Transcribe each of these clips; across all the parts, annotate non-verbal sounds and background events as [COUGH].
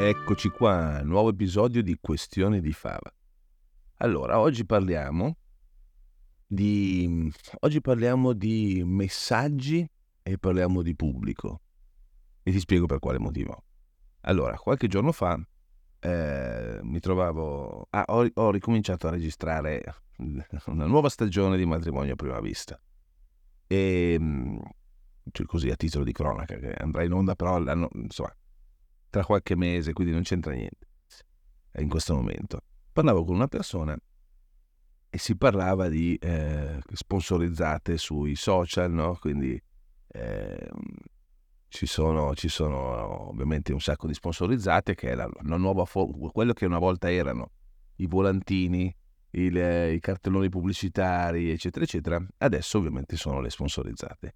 Eccoci qua, nuovo episodio di Questioni di Fava. Allora, oggi parliamo di oggi parliamo di messaggi e parliamo di pubblico. E ti spiego per quale motivo. Allora, qualche giorno fa eh, mi trovavo ah, ho, ho ricominciato a registrare una nuova stagione di matrimonio a prima vista. E cioè così a titolo di cronaca che andrà in onda però l'anno, insomma tra qualche mese, quindi non c'entra niente in questo momento. Parlavo con una persona e si parlava di eh, sponsorizzate sui social, no? Quindi eh, ci, sono, ci, sono, ovviamente un sacco di sponsorizzate che è la, la nuova forma, quello che una volta erano i volantini, il, i cartelloni pubblicitari, eccetera, eccetera, adesso ovviamente sono le sponsorizzate.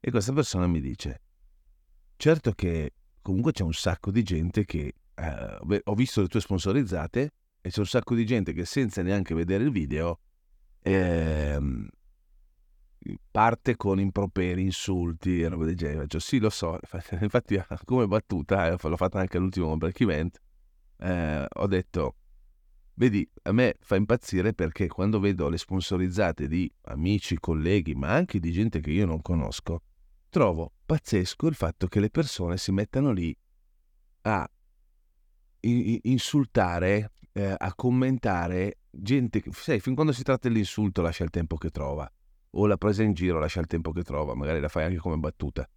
E questa persona mi dice, certo che comunque c'è un sacco di gente che eh, ho visto le tue sponsorizzate e c'è un sacco di gente che senza neanche vedere il video eh, parte con improperi, insulti e roba del genere. Cioè, sì, lo so, [LAUGHS] infatti come battuta, eh, l'ho fatta anche all'ultimo break event, eh, ho detto, vedi, a me fa impazzire perché quando vedo le sponsorizzate di amici, colleghi, ma anche di gente che io non conosco, trovo pazzesco il fatto che le persone si mettano lì a insultare, eh, a commentare gente che, sai, fin quando si tratta dell'insulto lascia il tempo che trova, o la presa in giro lascia il tempo che trova, magari la fai anche come battuta.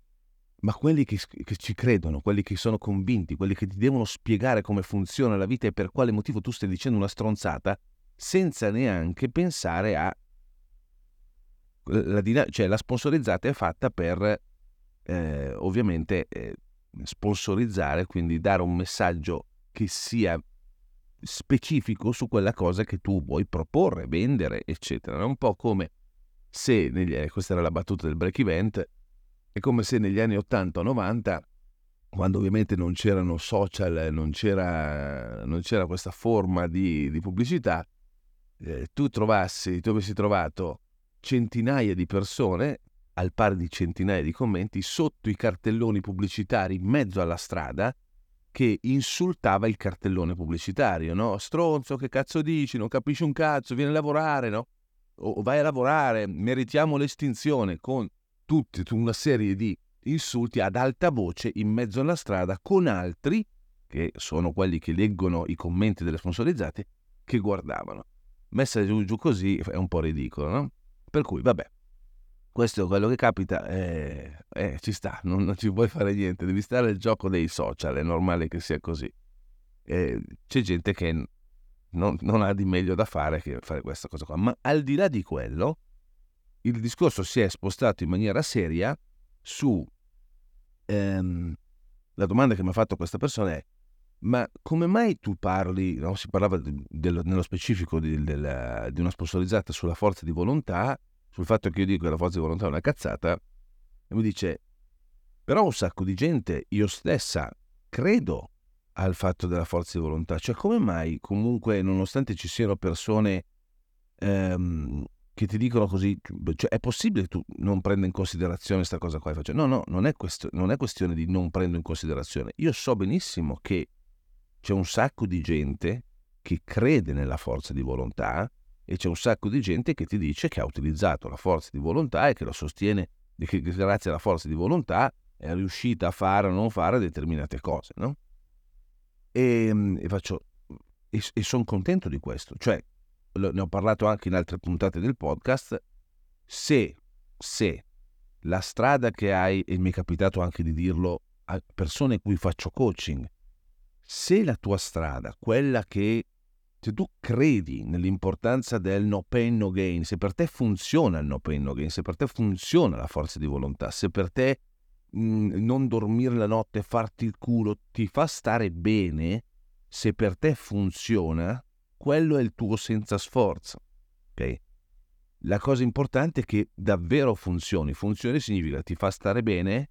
Ma quelli che, che ci credono, quelli che sono convinti, quelli che ti devono spiegare come funziona la vita e per quale motivo tu stai dicendo una stronzata, senza neanche pensare a la, cioè, la sponsorizzata è fatta per eh, ovviamente eh, sponsorizzare, quindi dare un messaggio che sia specifico su quella cosa che tu vuoi proporre, vendere, eccetera. È un po' come se, negli, eh, questa era la battuta del break event, è come se negli anni 80 o 90, quando ovviamente non c'erano social, non c'era, non c'era questa forma di, di pubblicità, eh, tu trovassi, tu avessi trovato centinaia di persone, al pari di centinaia di commenti, sotto i cartelloni pubblicitari in mezzo alla strada, che insultava il cartellone pubblicitario, no? Stronzo, che cazzo dici? Non capisci un cazzo, vieni a lavorare, no? O vai a lavorare, meritiamo l'estinzione, con tutta una serie di insulti ad alta voce in mezzo alla strada con altri, che sono quelli che leggono i commenti delle sponsorizzate, che guardavano. Messa giù, giù così è un po' ridicolo, no? Per cui, vabbè, questo è quello che capita, eh, eh, ci sta, non, non, ci puoi fare niente, devi stare al gioco dei social, è normale che sia così. Eh, c'è gente che non, non, ha di meglio da fare che fare questa cosa qua, ma al di là di quello, il discorso si è spostato in maniera seria su... Ehm, la domanda che mi ha fatto questa persona è, ma come mai tu parli, no? si parlava di, del, nello specifico di, del, di una sponsorizzata sulla forza di volontà, sul fatto che io dico che la forza di volontà è una cazzata, e mi dice, però un sacco di gente, io stessa, credo al fatto della forza di volontà. Cioè, come mai comunque, nonostante ci siano persone ehm, che ti dicono così, cioè, è possibile che tu non prenda in considerazione questa cosa qua? Faccio, no, no, non è, quest- non è questione di non prendo in considerazione. Io so benissimo che c'è un sacco di gente che crede nella forza di volontà, e c'è un sacco di gente che ti dice che ha utilizzato la forza di volontà e che lo sostiene e che grazie alla forza di volontà è riuscita a fare o non fare determinate cose, no? E, ehm, e faccio e, e sono contento di questo, cioè ne ho parlato anche in altre puntate del podcast, se, se la strada che hai, e mi è capitato anche di dirlo a persone cui faccio coaching, se la tua strada, quella che se tu credi nell'importanza del no pain no gain, se per te funziona il no pain no gain, se per te funziona la forza di volontà, se per te mh, mm, non dormire la notte, farti il culo, ti fa stare bene, se per te funziona, quello è il tuo senza sforzo. Ok? La cosa importante è che davvero funzioni. Funzioni significa ti fa stare bene,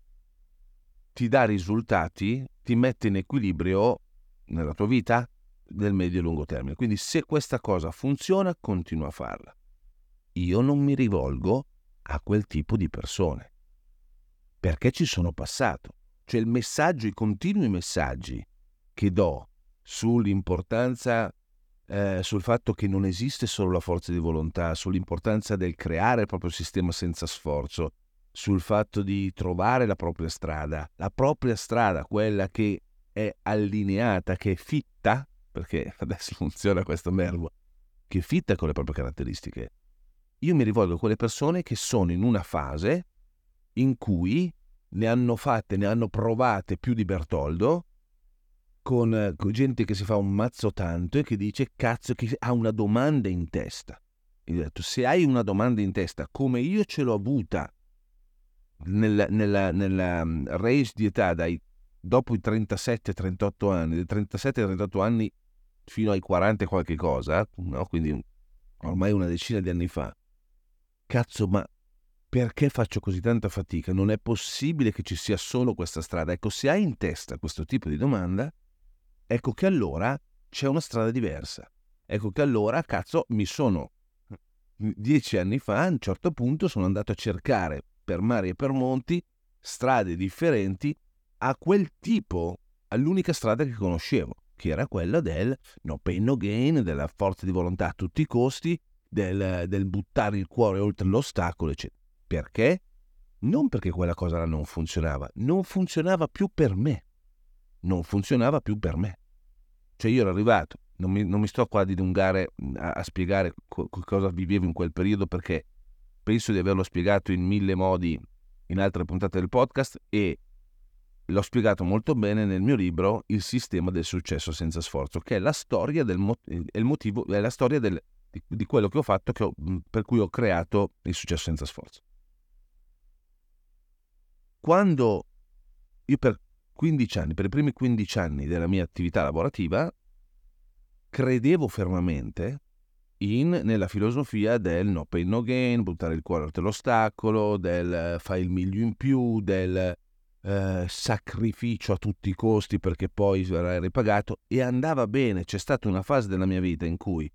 ti dà risultati, ti mette in equilibrio nella tua vita nel medio e lungo termine. Quindi se questa cosa funziona, continua a farla. Io non mi rivolgo a quel tipo di persone perché ci sono passato. Cioè il messaggio, i continui messaggi che do sull'importanza eh, sul fatto che non esiste solo la forza di volontà, sull'importanza del creare il proprio sistema senza sforzo, sul fatto di trovare la propria strada, la propria strada, quella che è allineata, che è fitta, perché [LAUGHS] adesso funziona questo verbo, che fitta con le proprie caratteristiche. Io mi rivolgo a quelle persone che sono in una fase in cui ne hanno fatte, ne hanno provate più di Bertoldo, con, con, gente che si fa un mazzo tanto e che dice cazzo che ha una domanda in testa. E ho detto, se hai una domanda in testa come io ce l'ho avuta nella, nella, nella range di età dai, dopo i 37-38 anni, dai 37-38 anni fino ai 40 e qualche cosa, no? quindi ormai una decina di anni fa, cazzo ma perché faccio così tanta fatica? Non è possibile che ci sia solo questa strada. Ecco, se hai in testa questo tipo di domanda, ecco che allora c'è una strada diversa. Ecco che allora, cazzo, mi sono dieci anni fa, a un certo punto sono andato a cercare per mari e per monti strade differenti a quel tipo, all'unica strada che conoscevo, che era quella del no pain no gain, della forza di volontà a tutti i costi, del, del buttare il cuore oltre l'ostacolo, eccetera. Perché? Non perché quella cosa non funzionava, non funzionava più per me. Non funzionava più per me. Cioè io ero arrivato, non mi, non mi sto qua a dilungare a, a spiegare co- cosa vivevo in quel periodo perché penso di averlo spiegato in mille modi in altre puntate del podcast e l'ho spiegato molto bene nel mio libro Il sistema del successo senza sforzo, che è la storia del mo- è il motivo, è la storia del, di, di, quello che ho fatto che ho, per cui ho creato il successo senza sforzo. Quando io per 15 anni, per i primi 15 anni della mia attività lavorativa, credevo fermamente in, nella filosofia del no pain no gain, buttare il cuore oltre l'ostacolo, del fai il miglio in più, del eh, sacrificio a tutti i costi perché poi verrai ripagato e andava bene. C'è stata una fase della mia vita in cui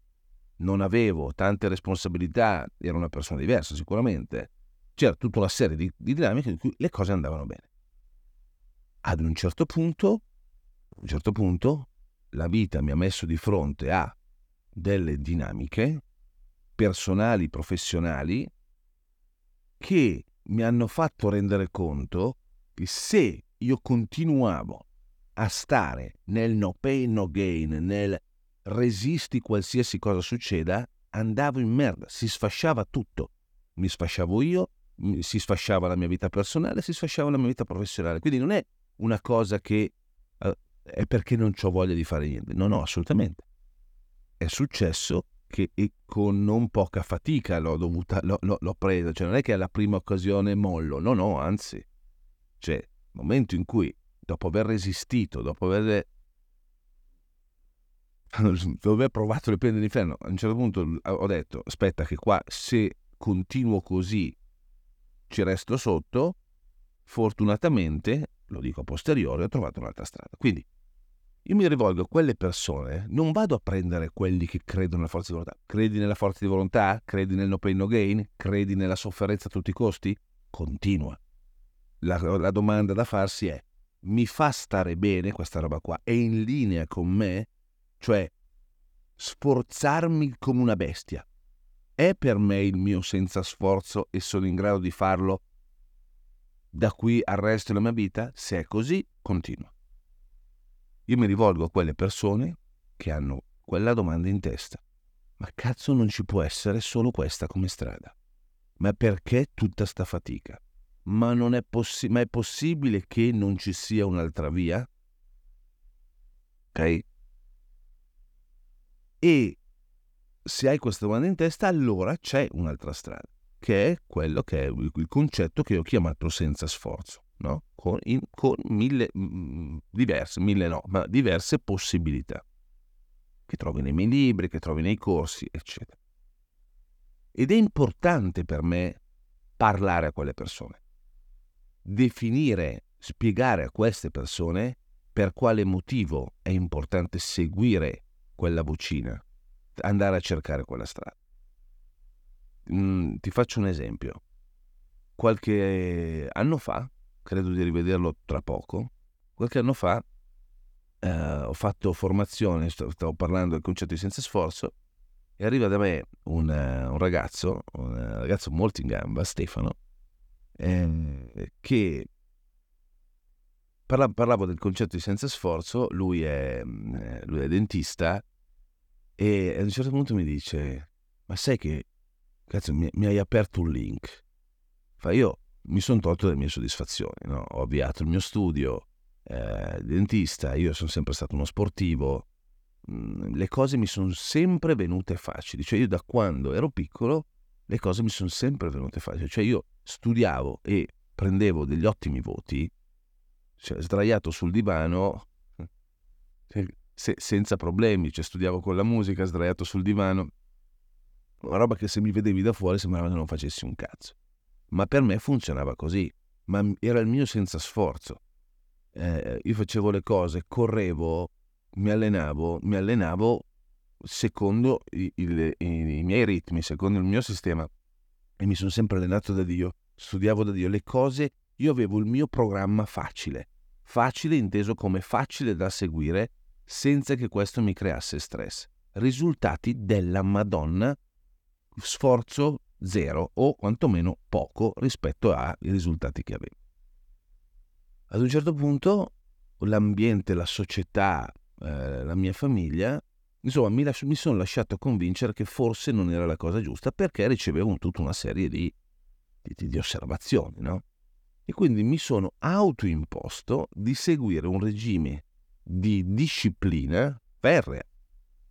non avevo tante responsabilità, ero una persona diversa sicuramente, c'era tutta una serie di, di dinamiche in cui le cose andavano bene ad un certo punto, un certo punto, la vita mi ha messo di fronte a delle dinamiche personali, professionali, che mi hanno fatto rendere conto se io continuavo a stare nel no pain, no gain, nel resisti qualsiasi cosa succeda, andavo in merda, si sfasciava tutto. Mi sfasciavo io, si sfasciava la mia vita personale, si sfasciava la mia vita professionale. Quindi non è una cosa che uh, è perché non ho voglia di fare niente. No, no, assolutamente. È successo che con non poca fatica l'ho, dovuta, l'ho, l'ho, l'ho presa, cioè non è che alla prima occasione mollo, no, no, anzi, cioè, il momento in cui dopo aver resistito, dopo aver, [LAUGHS] dopo aver provato le pene dell'inferno, a un certo punto ho detto, aspetta che qua se continuo così ci resto sotto, fortunatamente lo dico a posteriori, ho trovato un'altra strada. Quindi io mi rivolgo a quelle persone, non vado a prendere quelli che credono nella forza di volontà. Credi nella forza di volontà? Credi nel no pain no gain? Credi nella sofferenza a tutti i costi? Continua. La, la domanda da farsi è, mi fa stare bene questa roba qua? È in linea con me? Cioè, sforzarmi come una bestia. È per me il mio senza sforzo e sono in grado di farlo da qui al resto della mia vita? Se è così, continua. Io mi rivolgo a quelle persone che hanno quella domanda in testa. Ma cazzo non ci può essere solo questa come strada? Ma perché tutta sta fatica? Ma, è, possi- ma è possibile che non ci sia un'altra via? Ok? E se hai questa domanda in testa, allora c'è un'altra strada che è quello che è il concetto che ho chiamato senza sforzo. no? con, in, con mille, mh, diverse, mille no, ma diverse possibilità che trovi nei miei libri, che trovi nei corsi, eccetera. Ed è importante per me parlare a quelle persone, definire, spiegare a queste persone per quale motivo è importante seguire quella vocina, andare a cercare quella strada. Mm, ti faccio un esempio. Qualche anno fa, credo di rivederlo tra poco, qualche anno fa eh, ho fatto formazione, stavo parlando del concetto di senza sforzo, e arriva da me un, uh, un ragazzo, un ragazzo molto in gamba, Stefano, eh, che parla, parlavo del concetto di senza sforzo, lui è, mm, eh, lui è dentista, e a un certo punto mi dice, ma sai che, cazzo, mi, mi hai aperto un link. Fa, io mi sono tolto le mie soddisfazioni, no? ho avviato il mio studio, eh, dentista, io sono sempre stato uno sportivo, mh, le cose mi sono sempre venute facili, cioè io da quando ero piccolo le cose mi sono sempre venute facili, cioè io studiavo e prendevo degli ottimi voti, cioè, sdraiato sul divano, se, senza problemi, cioè studiavo con la musica, sdraiato sul divano, una roba che se mi vedevi da fuori sembrava che non facessi un cazzo. Ma per me funzionava così, ma era il mio senza sforzo. Eh, io facevo le cose, correvo, mi allenavo, mi allenavo secondo i, i, i, miei ritmi, secondo il mio sistema e mi sono sempre allenato da Dio, studiavo da Dio le cose, io avevo il mio programma facile, facile inteso come facile da seguire senza che questo mi creasse stress. Risultati della Madonna, sforzo zero o quantomeno poco rispetto ai risultati che avevo. Ad un certo punto l'ambiente, la società, eh, la mia famiglia, insomma, mi, lascio, mi, sono lasciato convincere che forse non era la cosa giusta perché ricevevo tutta una serie di, di, di osservazioni, no? E quindi mi sono autoimposto di seguire un regime di disciplina ferrea,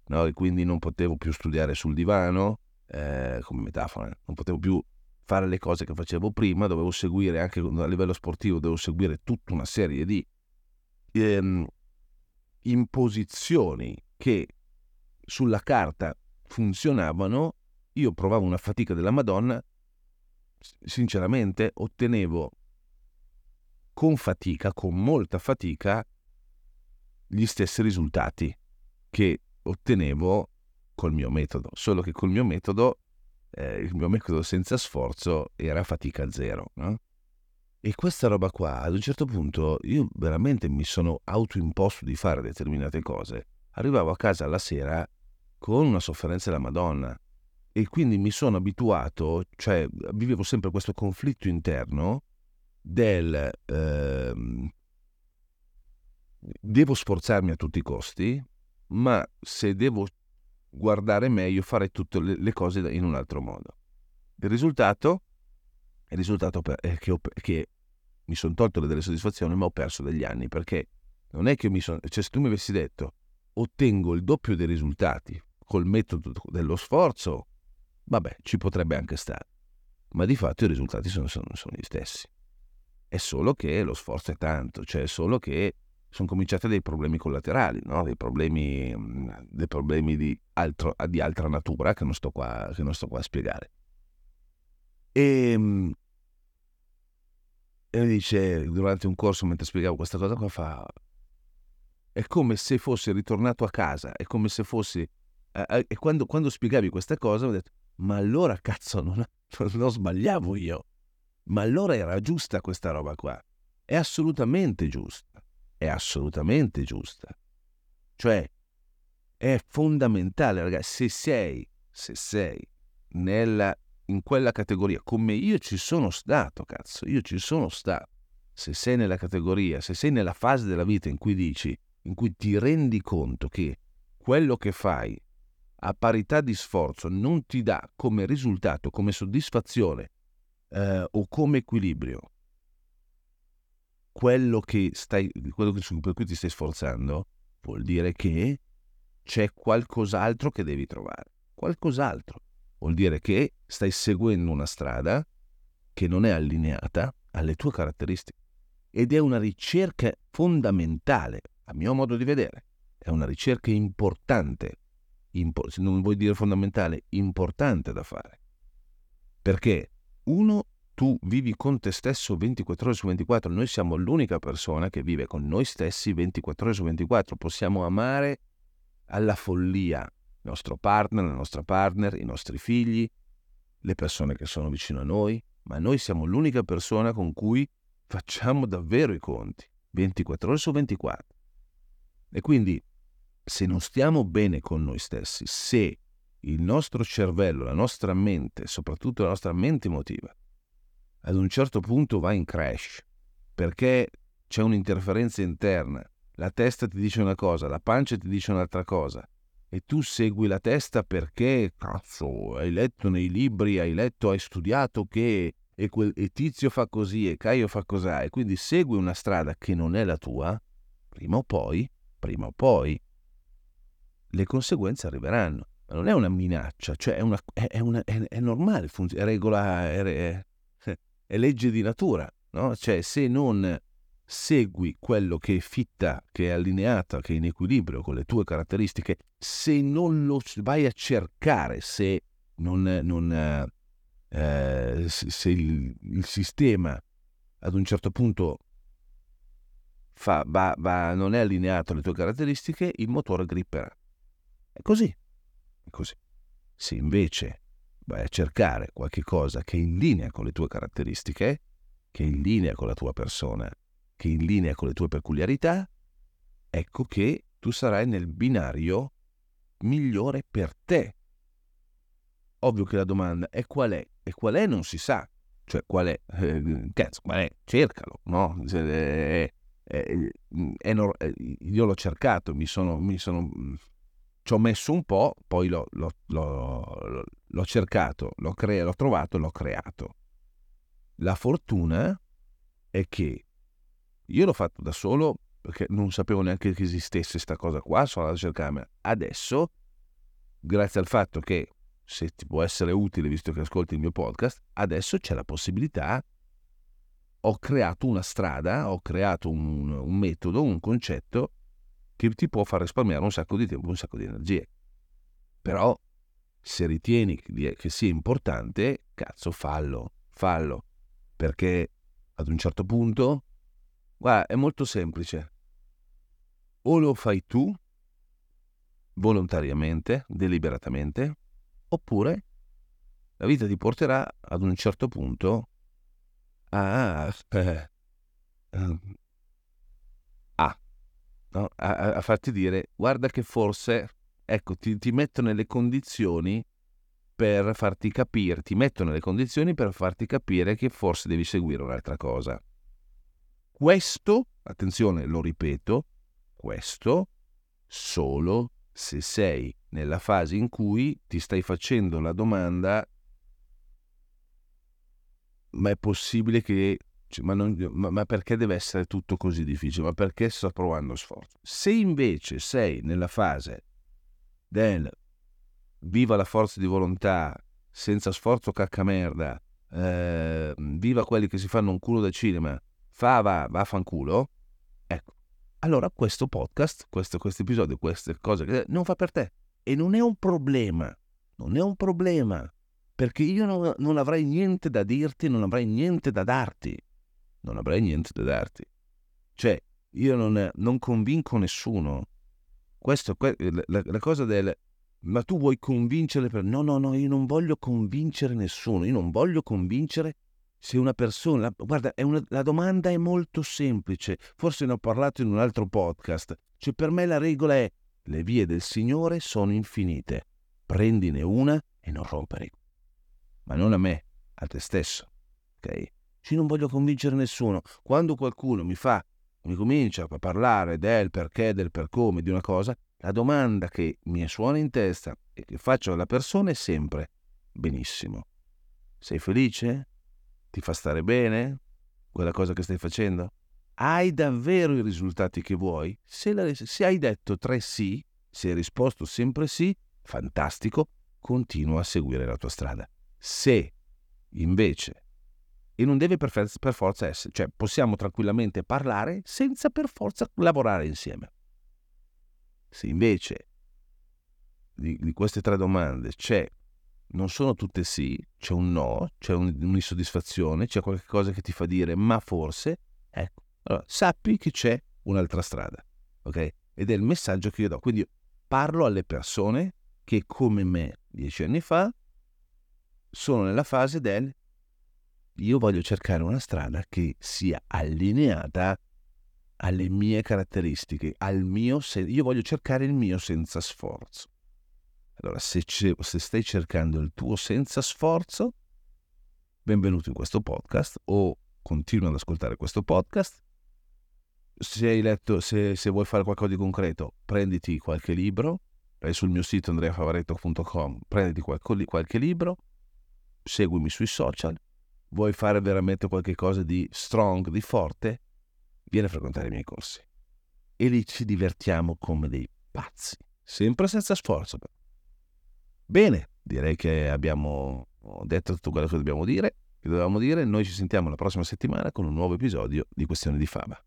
no? E quindi non potevo più studiare sul divano, eh, come metafora, non potevo più fare le cose che facevo prima, dovevo seguire anche a livello sportivo, dovevo seguire tutta una serie di ehm, imposizioni che sulla carta funzionavano, io provavo una fatica della Madonna, sinceramente ottenevo con fatica, con molta fatica, gli stessi risultati che ottenevo col mio metodo, solo che col mio metodo eh, il mio metodo senza sforzo era fatica zero. No? E questa roba qua, ad un certo punto, io veramente mi sono autoimposto di fare determinate cose. Arrivavo a casa la sera con una sofferenza della Madonna e quindi mi sono abituato, cioè vivevo sempre questo conflitto interno del eh, devo sforzarmi a tutti i costi, ma se devo guardare meglio, fare tutte le cose in un altro modo. Il risultato, il risultato è che, ho, che mi sono tolto delle soddisfazioni, ma ho perso degli anni, perché non è che mi sono... Cioè, se tu mi avessi detto ottengo il doppio dei risultati col metodo dello sforzo, vabbè, ci potrebbe anche stare. Ma di fatto i risultati sono, sono, sono gli stessi. È solo che lo sforzo è tanto, cioè è solo che sono cominciati dei problemi collaterali, no? dei problemi, dei problemi di, altro, di, altra natura che non, sto qua, non sto qua a spiegare. E, ehm, e mi dice, durante un corso, mentre spiegavo questa cosa qua, fa... È come se fossi ritornato a casa, è come se fossi... Eh, eh e quando, quando, spiegavi questa cosa, ho detto, ma allora cazzo, non, [LAUGHS] non sbagliavo io. Ma allora era giusta questa roba qua. È assolutamente giusta è assolutamente giusta. Cioè, è fondamentale, ragazzi, se sei, se sei nella, in quella categoria, come io ci sono stato, cazzo, io ci sono stato. Se sei nella categoria, se sei nella fase della vita in cui dici, in cui ti rendi conto che quello che fai a parità di sforzo non ti dà come risultato, come soddisfazione eh, o come equilibrio quello che stai, quello per cui ti stai sforzando, vuol dire che c'è qualcos'altro che devi trovare. Qualcos'altro. Vuol dire che stai seguendo una strada che non è allineata alle tue caratteristiche. ed è una ricerca fondamentale, a mio modo di vedere, è una ricerca importante, impo- se non vuoi dire fondamentale, importante da fare. Perché uno, tu vivi con te stesso 24 ore su 24, noi siamo l'unica persona che vive con noi stessi 24 ore su 24, possiamo amare alla follia il nostro partner, la nostra partner, i nostri figli, le persone che sono vicino a noi, ma noi siamo l'unica persona con cui facciamo davvero i conti, 24 ore su 24. E quindi, se non stiamo bene con noi stessi, se il nostro cervello, la nostra mente, soprattutto la nostra mente emotiva, ad un certo punto va in crash, perché c'è un'interferenza interna, la testa ti dice una cosa, la pancia ti dice un'altra cosa, e tu segui la testa perché, cazzo, hai letto nei libri, hai letto, hai studiato che e, quel, e Tizio fa così e Caio fa così, e quindi segui una strada che non è la tua, prima o poi, prima o poi, le conseguenze arriveranno. Ma non è una minaccia, cioè è, una, è, è, una, è normale, funziona, è regola, è, [LAUGHS] è legge di natura, no? Cioè se non segui quello che è fitta, che è allineata, che è in equilibrio con le tue caratteristiche, se non lo vai a cercare, se non, non, eh, se il, il, sistema ad un certo punto fa, va, va, non è allineato alle tue caratteristiche, il motore gripperà. È così, è così. Se invece vai a cercare qualche cosa che è in linea con le tue caratteristiche, che è in linea con la tua persona, che è in linea con le tue peculiarità, ecco che tu sarai nel binario migliore per te. Ovvio che la domanda è qual è e qual è non si sa. Cioè, qual è? Eh, cazzo, qual è? Cercalo, no? È, è, è, io l'ho cercato, mi sono, mi sono, ci ho messo un po', poi l'ho, l'ho, l'ho, l'ho cercato, l'ho, cre- l'ho trovato, l'ho creato. La fortuna è che io l'ho fatto da solo perché non sapevo neanche che esistesse questa cosa qua, sono andato a cercarmi. Adesso, grazie al fatto che se ti può essere utile visto che ascolti il mio podcast, adesso c'è la possibilità, ho creato una strada, ho creato un, un metodo, un concetto che ti può far risparmiare un sacco di tempo, un sacco di energie. Però se ritieni che sia importante, cazzo, fallo, fallo, perché ad un certo punto, guarda, è molto semplice. O lo fai tu, volontariamente, deliberatamente, oppure la vita ti porterà ad un certo punto a, eh, a, no? a, a farti dire guarda che forse ecco ti, ti metto nelle condizioni per farti capire, ti metto nelle condizioni per farti capire che forse devi seguire un'altra cosa. Questo, attenzione, lo ripeto, questo solo se sei nella fase in cui ti stai facendo la domanda ma è possibile che cioè, ma, non, ma, ma, perché deve essere tutto così difficile? Ma perché sto provando sforzo? Se invece sei nella fase del viva la forza di volontà, senza sforzo cacca merda, eh, viva quelli che si fanno un culo da cinema, fa va, vaffanculo, ecco, allora questo podcast, questo, episodio, queste cose, non fa per te. E non è un problema, non è un problema, perché io non, non avrei niente da dirti, non avrei niente da darti, non avrei niente da darti. Cioè, io non, non convinco nessuno. Questo, la, la cosa del ma tu vuoi convincere per... No, no, no, io non voglio convincere nessuno, io non voglio convincere se una persona... Guarda, una, la domanda è molto semplice, forse ne ho parlato in un altro podcast. Cioè per me la regola è le vie del Signore sono infinite, prendine una e non rompere. Ma non a me, a te stesso. Ok? Cioè non voglio convincere nessuno. Quando qualcuno mi fa, mi comincia a parlare del perché, del per come, di una cosa, la domanda che mi suona in testa e che faccio alla persona è sempre benissimo. Sei felice? Ti fa stare bene quella cosa che stai facendo? Hai davvero i risultati che vuoi? Se, la, se hai detto tre sì, se hai risposto sempre sì, fantastico, continua a seguire la tua strada. Se invece E non deve per, per forza essere, cioè possiamo tranquillamente parlare senza per forza lavorare insieme. Se invece di, di queste tre domande c'è, non sono tutte sì, c'è un no, c'è un, un'insoddisfazione, c'è qualcosa che ti fa dire ma forse, ecco, allora sappi che c'è un'altra strada, ok? Ed è il messaggio che io do. Quindi parlo alle persone che come me dieci anni fa sono nella fase del io voglio cercare una strada che sia allineata alle mie caratteristiche, al mio sen- io voglio cercare il mio senza sforzo. Allora, se, se stai cercando il tuo senza sforzo, benvenuto in questo podcast o continua ad ascoltare questo podcast. Se hai letto, se, se vuoi fare qualcosa di concreto, prenditi qualche libro, vai sul mio sito andreafavaretto.com, prenditi qualche, qualche libro, seguimi sui social, vuoi fare veramente qualcosa di strong, di forte, vieni a frequentare i miei corsi. E lì ci divertiamo come dei pazzi, sempre senza sforzo. Bene, direi che abbiamo detto tutto quello che dobbiamo dire, che dovevamo dire. Noi ci sentiamo la prossima settimana con un nuovo episodio di Questioni di Fama.